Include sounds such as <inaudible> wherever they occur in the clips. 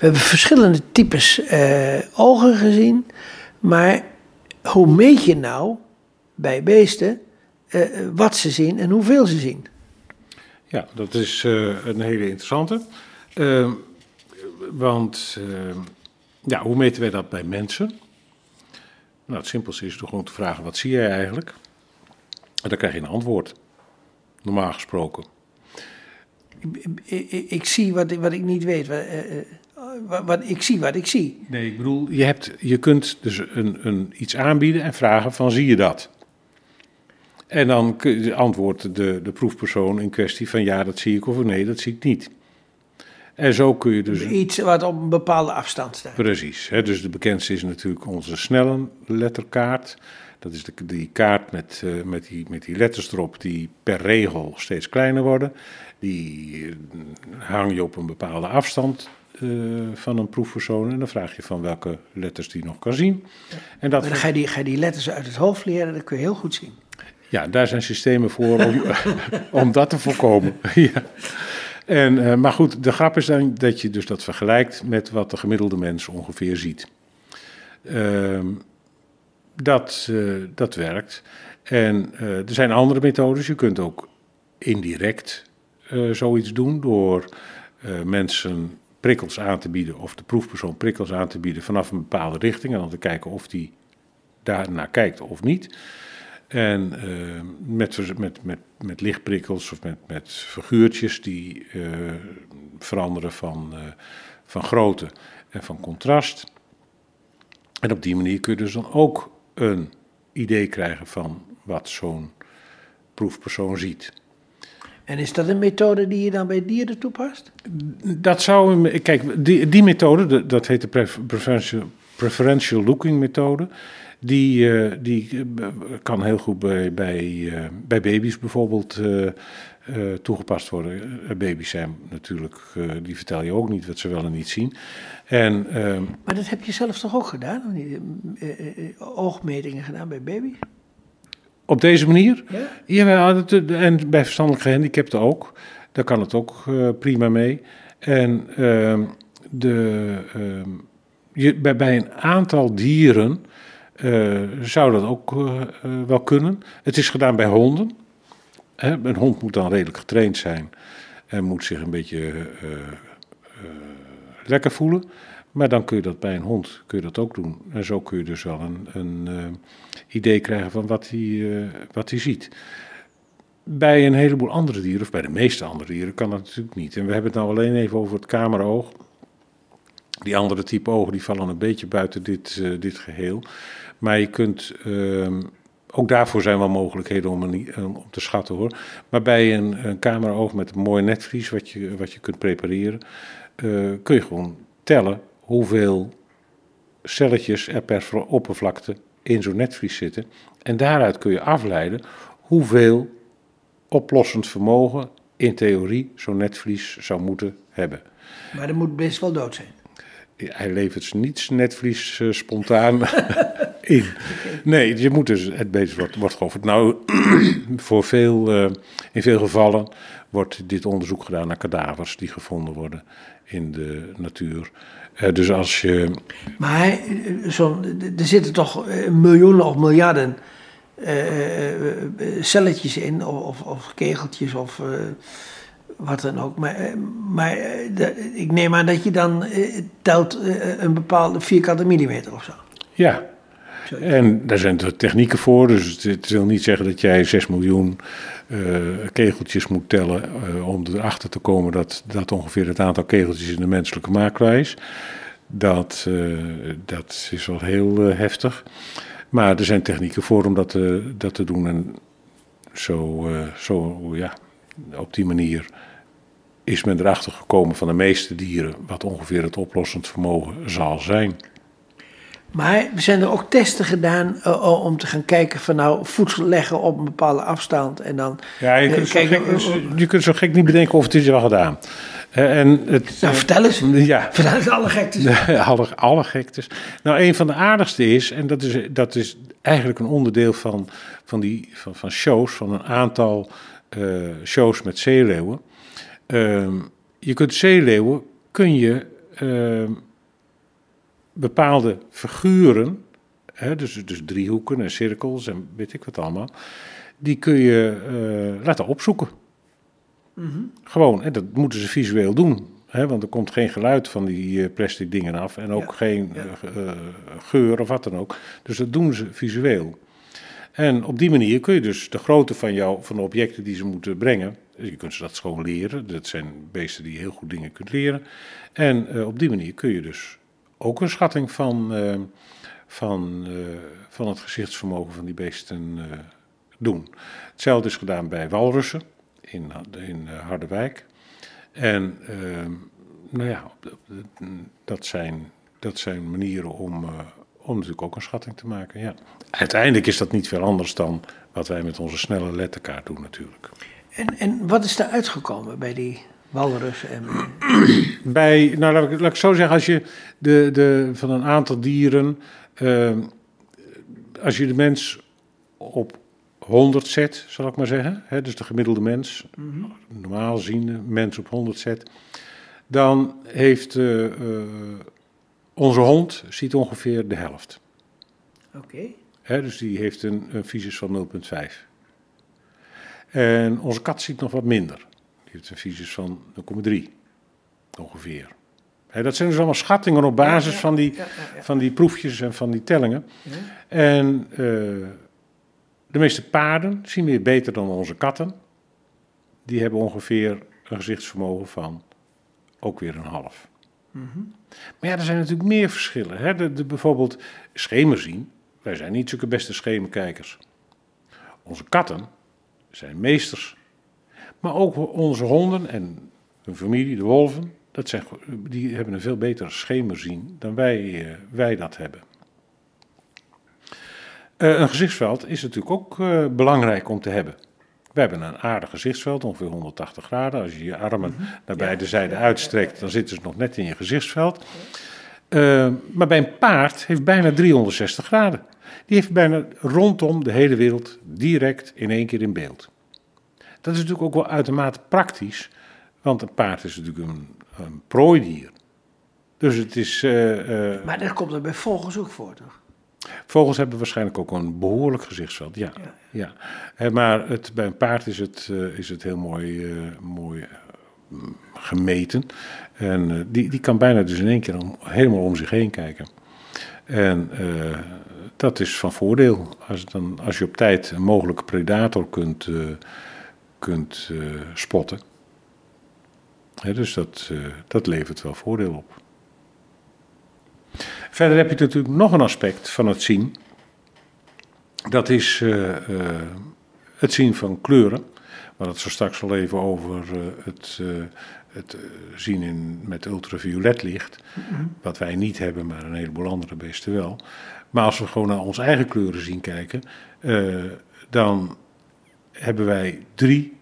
We hebben verschillende types eh, ogen gezien, maar hoe meet je nou bij beesten eh, wat ze zien en hoeveel ze zien? Ja, dat is eh, een hele interessante. Uh, want uh, ja, hoe meten wij dat bij mensen? Nou, het simpelste is door gewoon te vragen: wat zie jij eigenlijk? En dan krijg je een antwoord. Normaal gesproken. Ik, ik, ik zie wat, wat ik niet weet. Wat, wat, wat, ik zie wat ik zie. Nee, ik bedoel, je, hebt, je kunt dus een, een, iets aanbieden en vragen van zie je dat? En dan antwoordt de, de proefpersoon in kwestie van ja, dat zie ik of nee, dat zie ik niet. En zo kun je dus... Iets wat op een bepaalde afstand staat. Precies. Hè, dus de bekendste is natuurlijk onze snelle letterkaart. Dat is de, die kaart met, uh, met, die, met die letters erop die per regel steeds kleiner worden. Die uh, hang je op een bepaalde afstand uh, van een proefpersoon. En dan vraag je van welke letters die nog kan zien. En dat maar dan ga je, die, ga je die letters uit het hoofd leren, dat kun je heel goed zien. Ja, daar zijn systemen voor om, <laughs> om dat te voorkomen. <laughs> ja. En, uh, maar goed, de grap is dan dat je dus dat vergelijkt met wat de gemiddelde mens ongeveer ziet. Uh, dat, uh, dat werkt. En uh, er zijn andere methodes. Je kunt ook indirect zoiets doen door mensen prikkels aan te bieden, of de proefpersoon prikkels aan te bieden vanaf een bepaalde richting. En dan te kijken of die daarnaar kijkt of niet. En met, met, met, met lichtprikkels of met, met figuurtjes die veranderen van, van grootte en van contrast. En op die manier kun je dus dan ook een idee krijgen van wat zo'n proefpersoon ziet. En is dat een methode die je dan bij dieren toepast? Dat zou. Kijk, die, die methode, dat heet de preferential, preferential looking methode. Die, uh, die eh, kan heel goed bij, bij, uh, bij baby's bijvoorbeeld uh, toegepast worden. baby's zijn natuurlijk, die vertel je ook niet wat ze wel en niet zien. En, ehm, maar dat heb je zelf toch ook gedaan? oogmetingen gedaan bij baby's? Op deze manier? Ja. en bij verstandelijk gehandicapten ook. Daar kan het ook prima mee. En ehm, de, ehm, je, bij, bij een aantal dieren zou dat ook wel kunnen. Het is gedaan bij honden. Een hond moet dan redelijk getraind zijn en moet zich een beetje lekker voelen. Maar dan kun je dat bij een hond kun je dat ook doen. En zo kun je dus wel een, een idee krijgen van wat hij, wat hij ziet. Bij een heleboel andere dieren, of bij de meeste andere dieren, kan dat natuurlijk niet. En we hebben het nou alleen even over het kameroog. Die andere type ogen die vallen een beetje buiten dit, dit geheel. Maar je kunt, uh, ook daarvoor zijn wel mogelijkheden om, een, om te schatten hoor. Maar bij een, een cameraoog met een mooi netvlies wat je, wat je kunt prepareren, uh, kun je gewoon tellen hoeveel celletjes er per oppervlakte in zo'n netvlies zitten. En daaruit kun je afleiden hoeveel oplossend vermogen in theorie zo'n netvlies zou moeten hebben. Maar dat moet best wel dood zijn. Hij levert niets netvlies uh, spontaan <laughs> in. Nee, je moet dus, het beest wordt, wordt geofferd. Nou, <clears throat> voor veel, uh, in veel gevallen wordt dit onderzoek gedaan naar kadavers die gevonden worden in de natuur. Uh, dus als je. Maar zo, er zitten toch miljoenen of miljarden celletjes in, of, of kegeltjes of wat dan ook. Maar, maar ik neem aan dat je dan telt een bepaalde vierkante millimeter of zo. Ja, en daar zijn technieken voor, dus het wil niet zeggen dat jij 6 miljoen uh, kegeltjes moet tellen uh, om erachter te komen dat dat ongeveer het aantal kegeltjes in de menselijke is. Dat, uh, dat is wel heel heftig. Maar er zijn technieken voor om dat, dat te doen. En zo, zo, ja, op die manier is men erachter gekomen van de meeste dieren wat ongeveer het oplossend vermogen zal zijn. Maar zijn er ook testen gedaan uh, om te gaan kijken van nou voedsel leggen op een bepaalde afstand en dan. Ja, je kunt, uh, kijken, zo, gek, je kunt zo gek niet bedenken of het is wel gedaan. Uh, en het, nou, vertel eens. Ja. <laughs> Vertel eens alle gektes. <laughs> alle, alle gektes. Nou, een van de aardigste is, en dat is, dat is eigenlijk een onderdeel van, van, die, van, van shows, van een aantal shows met zeeleeuwen. Ehm, je kunt zeeleeuwen, kun je ehm, bepaalde figuren, hè, dus, dus driehoeken en cirkels en weet ik wat allemaal, die kun je eh, laten opzoeken. Gewoon, en dat moeten ze visueel doen. Hè, want er komt geen geluid van die eh, plastic dingen af en ook Ja, geen ja. eh, ge- geur of wat dan ook. Dus dat doen ze visueel. En op die manier kun je dus de grootte van, jou, van de objecten die ze moeten brengen, dus je kunt ze dat gewoon leren. Dat zijn beesten die heel goed dingen kunt leren. En op die manier kun je dus ook een schatting van, eh, van, eh, van het gezichtsvermogen van die beesten eh, doen. Hetzelfde is gedaan bij walrussen in, in Harderwijk. En ehm, nou ja, dat zijn, dat zijn manieren om, om natuurlijk ook een schatting te maken. Ja. Uiteindelijk is dat niet veel anders dan wat wij met onze snelle letterkaart doen natuurlijk. En, en wat is er uitgekomen bij die walrussen? En, <clears throat> Bij, nou laat ik, laat ik zo zeggen, als je de, de, van een aantal dieren, ehm, als je de mens op 100 zet, zal ik maar zeggen, hè, dus de gemiddelde mens, normaal ziende mens op 100 zet, dan heeft eh, eh, onze hond ziet ongeveer de helft. Oké. Dus die heeft een, een visus van 0,5. En onze kat ziet nog wat minder. Die heeft een visus van 0,3 ongeveer. Dat zijn dus allemaal schattingen op basis Ja, ja, van, die, ja, van die proefjes en van die tellingen. En eh, de meeste paarden zien weer beter dan onze katten. Die hebben ongeveer een gezichtsvermogen van ook weer een half. Mhm. Maar ja, er zijn natuurlijk meer verschillen. Hè? De, de, bijvoorbeeld schemerzien. Wij zijn niet zulke beste schemerkijkers. Onze katten zijn meesters. Maar ook onze honden en hun familie, de wolven, dat zijn, die hebben een veel betere schemerzien dan wij, eh, wij dat hebben. Eh, een gezichtsveld is natuurlijk ook eh, belangrijk om te hebben. We hebben een aardig gezichtsveld, ongeveer 180 graden. Als je je armen naar beide zijden uitstrekt, dan zitten ze nog net in je gezichtsveld. Maar bij een paard heeft bijna 360 graden. Die heeft bijna rondom de hele wereld direct in één keer in beeld. Dat is natuurlijk ook wel uitermate praktisch, want een paard is natuurlijk een, een prooidier. Dus het is. eh, eh, Maar dat komt er bij vogels ook voor, toch? Vogels hebben waarschijnlijk ook een behoorlijk gezichtsveld, ja. Ja. maar het, bij een paard is het, eh, is het heel mooi, mooi mm, gemeten. En die, die kan bijna dus in één keer om, helemaal om zich heen kijken. En dat is van voordeel. Als, dan, als je op tijd een mogelijke predator kunt, kunt spotten. Dus dat, eh, dat levert wel voordeel op. Verder heb je natuurlijk nog een aspect van het zien. Dat is eh, eh, het zien van kleuren. We hadden het zo straks al even over het, het zien in, met ultraviolet licht. Wat wij niet hebben, maar een heleboel andere beesten wel. Maar als we gewoon naar onze eigen kleuren zien kijken, dan hebben wij drie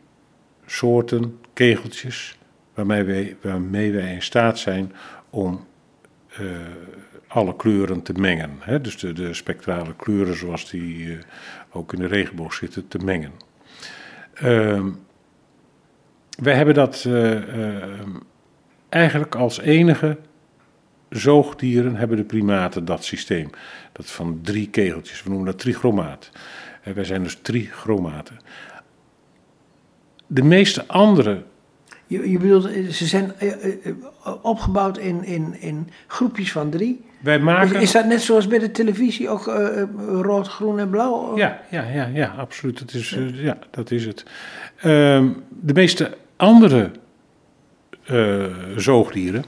soorten kegeltjes waarmee wij, in staat zijn om eh, alle kleuren te mengen. Hè? Dus de, de spectrale kleuren zoals die eh, ook in de regenboog zitten, te mengen. Ehm, wij hebben dat eh, eigenlijk als enige zoogdieren hebben de primaten dat systeem. Dat van drie kegeltjes, we noemen dat trichromaat. Wij zijn dus trichromaten. De meeste andere Je, je bedoelt, eh, ze zijn eh, eh, opgebouwd in, in, in groepjes van drie. wij Is, maken. is dat net zoals bij de televisie ook rood, groen en blauw? Ja, ja, ja, ja absoluut. Dat is, ja, dat is het. Ehm, de meeste andere zoogdieren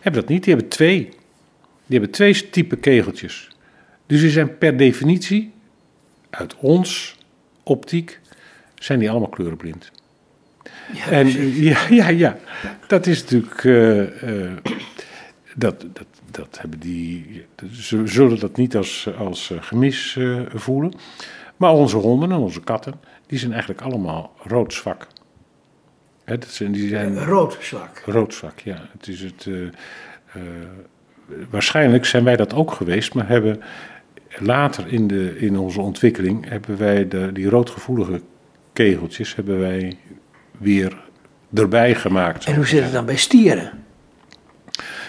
hebben dat niet. Die hebben twee. Die hebben twee typen kegeltjes. Dus die zijn per definitie, uit ons optiek, zijn die allemaal kleurenblind. Ja, En <laughs> ja, ja, ja, dat is natuurlijk. eh, eh, dat, dat, dat hebben die. Ze zullen dat niet als, als eh, gemis voelen. Maar onze honden en onze katten, die zijn eigenlijk allemaal roodzwak. Hè, dat zijn, die zijn rood zwak. roodzwak, ja. Het is het, waarschijnlijk zijn wij dat ook geweest, maar hebben later in, de, in onze ontwikkeling hebben wij de, die roodgevoelige kegeltjes hebben wij weer erbij gemaakt. En hoe zit het dan bij stieren?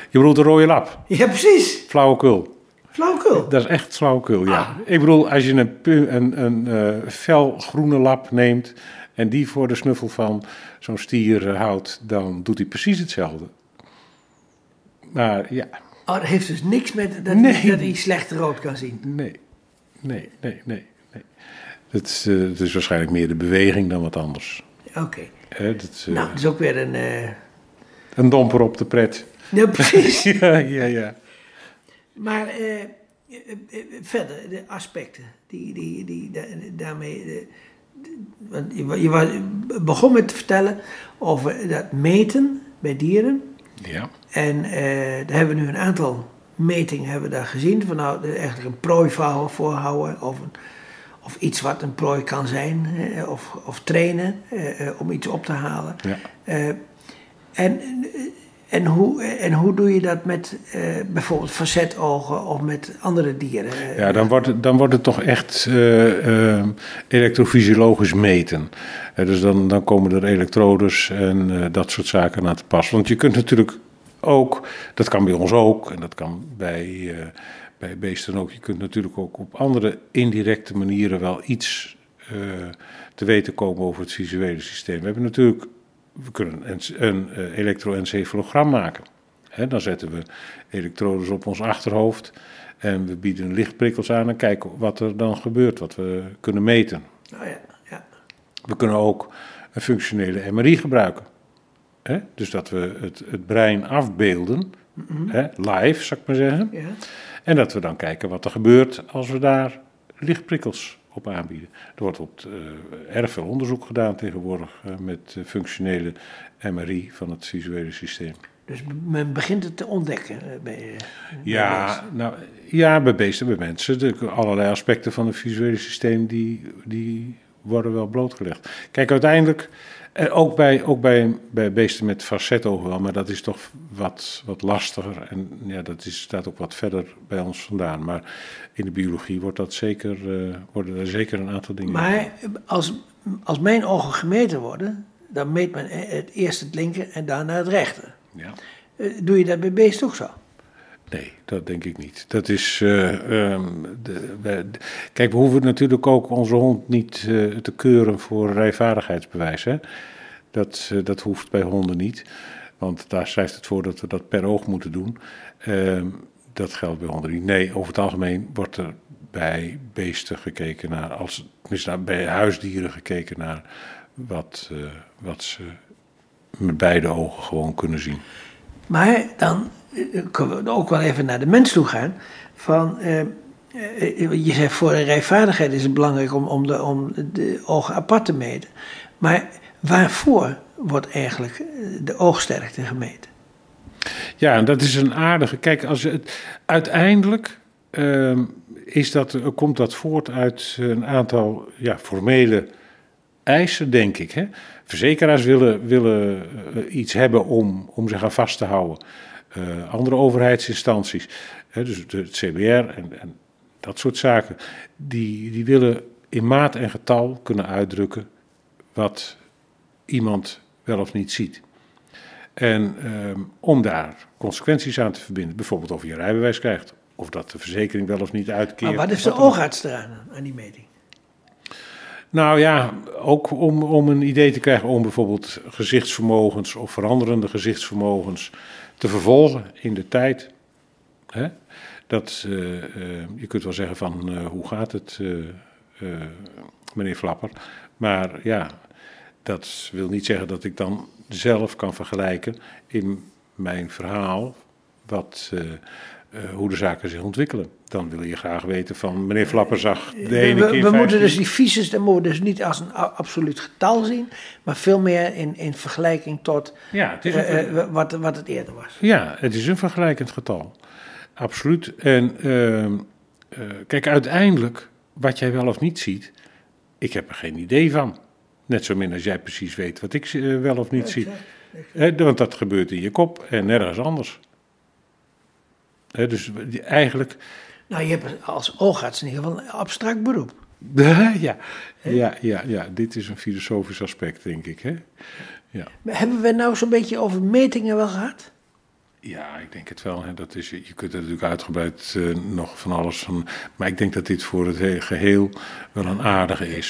Je bedoelt de rode lap? Ja, precies. Flauwekul. Flauwekul. Dat is echt flauwekul, ja. Ah. Ik bedoel, als je een, een, een eh, fel groene lap neemt en die voor de snuffel van zo'n stier eh, houdt, dan doet hij precies hetzelfde. Maar ja, Oh, dat heeft dus niks met dat, Nee. dat hij slecht rood kan zien. nee, nee, nee, nee. nee. Het, is, eh, het is waarschijnlijk meer de beweging dan wat anders. Oké. Is, eh, Nou, dat is ook weer een... eh, Een domper op de pret. Ja, precies. <laughs> ja, ja, ja. Maar eh, verder, de aspecten die, die, die da- daarmee. de- want je, wa- je wa- begon met te vertellen over dat meten bij dieren. Ja, En daar hebben we nu een aantal metingen hebben we daar gezien. Van nou, eigenlijk een prooi voor- voorhouden. Of, een, of iets wat een prooi kan zijn. of, of trainen eh, eh, om iets op te halen. ja. Eh, en, en, hoe, en hoe doe je dat met eh, bijvoorbeeld facetogen of met andere dieren? Ja, dan wordt het, dan wordt het toch echt eh, elektrofysiologisch meten. Dus dan, dan komen er elektrodes en eh, dat soort zaken aan te pas. Want je kunt natuurlijk ook, dat kan bij ons ook en dat kan bij, eh, bij beesten ook. Je kunt natuurlijk ook op andere indirecte manieren wel iets eh, te weten komen over het visuele systeem. We hebben natuurlijk, we kunnen een, een eh, elektroencefalogram maken. Dan zetten we elektrodes op ons achterhoofd en we bieden lichtprikkels aan en kijken wat er dan gebeurt, wat we kunnen meten. Oh ja, ja. We kunnen ook een functionele MRI gebruiken. Hè? Dus dat we het, het brein afbeelden, hè? live zou ik maar zeggen. ja. En dat we dan kijken wat er gebeurt als we daar lichtprikkels op aanbieden. Er wordt op het, eh, erg veel onderzoek gedaan tegenwoordig eh, met functionele MRI van het visuele systeem. Dus men begint het te ontdekken. eh, bij, bij Ja, nou, ja, bij beesten, bij mensen. De, allerlei aspecten van het visuele systeem die, die worden wel blootgelegd. Kijk, uiteindelijk, eh, ook, bij, ook bij, bij beesten met facetogen wel, maar dat is toch wat, wat lastiger. En ja, dat is, staat ook wat verder bij ons vandaan. Maar in de biologie wordt dat zeker, eh, worden er zeker een aantal dingen. Maar als, als mijn ogen gemeten worden, dan meet men eh, het eerst het linker en daarna het rechter. Ja. Eh, Doe je dat bij beesten ook zo? Nee, dat denk ik niet. Dat is. eh, ehm, de, kijk, we hoeven natuurlijk ook onze hond niet eh, te keuren voor rijvaardigheidsbewijs. Hè? Dat, eh, dat hoeft bij honden niet. Want daar schrijft het voor dat we dat per oog moeten doen. Ehm, dat geldt bij honden niet. Nee, over het algemeen wordt er bij beesten gekeken naar. Als, bij huisdieren gekeken naar wat, wat ze met beide ogen gewoon kunnen zien. Maar dan kunnen we ook wel even naar de mens toe gaan. Van, eh, eh, je zegt voor de rijvaardigheid is het belangrijk om, om, de, om de ogen apart te meten. Maar waarvoor wordt eigenlijk eh, de oogsterkte gemeten? Ja, dat is een aardige. Kijk, als het, uiteindelijk ehm, is dat, komt dat voort uit een aantal ja, formele eisen, denk ik. Hè? Verzekeraars willen, willen iets hebben om, om zich aan vast te houden. Eh, andere overheidsinstanties, hè, dus de, het CBR en, en dat soort zaken, die, die willen in maat en getal kunnen uitdrukken wat iemand wel of niet ziet. En ehm, om daar consequenties aan te verbinden, bijvoorbeeld of je rijbewijs krijgt, of dat de verzekering wel of niet uitkeert. Maar wat is de oogarts eraan, aan die meting? Nou ja, ook om, om een idee te krijgen om bijvoorbeeld gezichtsvermogens of veranderende gezichtsvermogens te vervolgen in de tijd. Hè? Dat, eh, eh, je kunt wel zeggen van eh, hoe gaat het, meneer Flapper. Maar ja, dat wil niet zeggen dat ik dan zelf kan vergelijken in mijn verhaal wat, hoe de zaken zich ontwikkelen. Dan wil je graag weten van meneer Flapper zag de ene we keer we moeten 15 dus die visus, dat moeten we dus niet als een absoluut getal zien, maar veel meer in, in vergelijking tot Ja, het is een, eh, eh, wat, wat het eerder was. ja, het is een vergelijkend getal. Absoluut. En ehm, eh, kijk, uiteindelijk, wat jij wel of niet ziet, ik heb er geen idee van. Net zo min als jij precies weet wat ik eh, wel of niet zie. Hè, want dat gebeurt in je kop en nergens anders. Dus eigenlijk, Nou, je hebt als oogarts in ieder geval een abstract beroep. <laughs> ja, ja, ja, ja, dit is een filosofisch aspect, denk ik. Hè? Ja. Maar Hebben we nou zo'n beetje over metingen wel gehad? Ja, ik denk het wel. Hè. Dat is, je kunt er natuurlijk uitgebreid uh, nog van alles van. Maar ik denk dat dit voor het geheel wel een aardige is.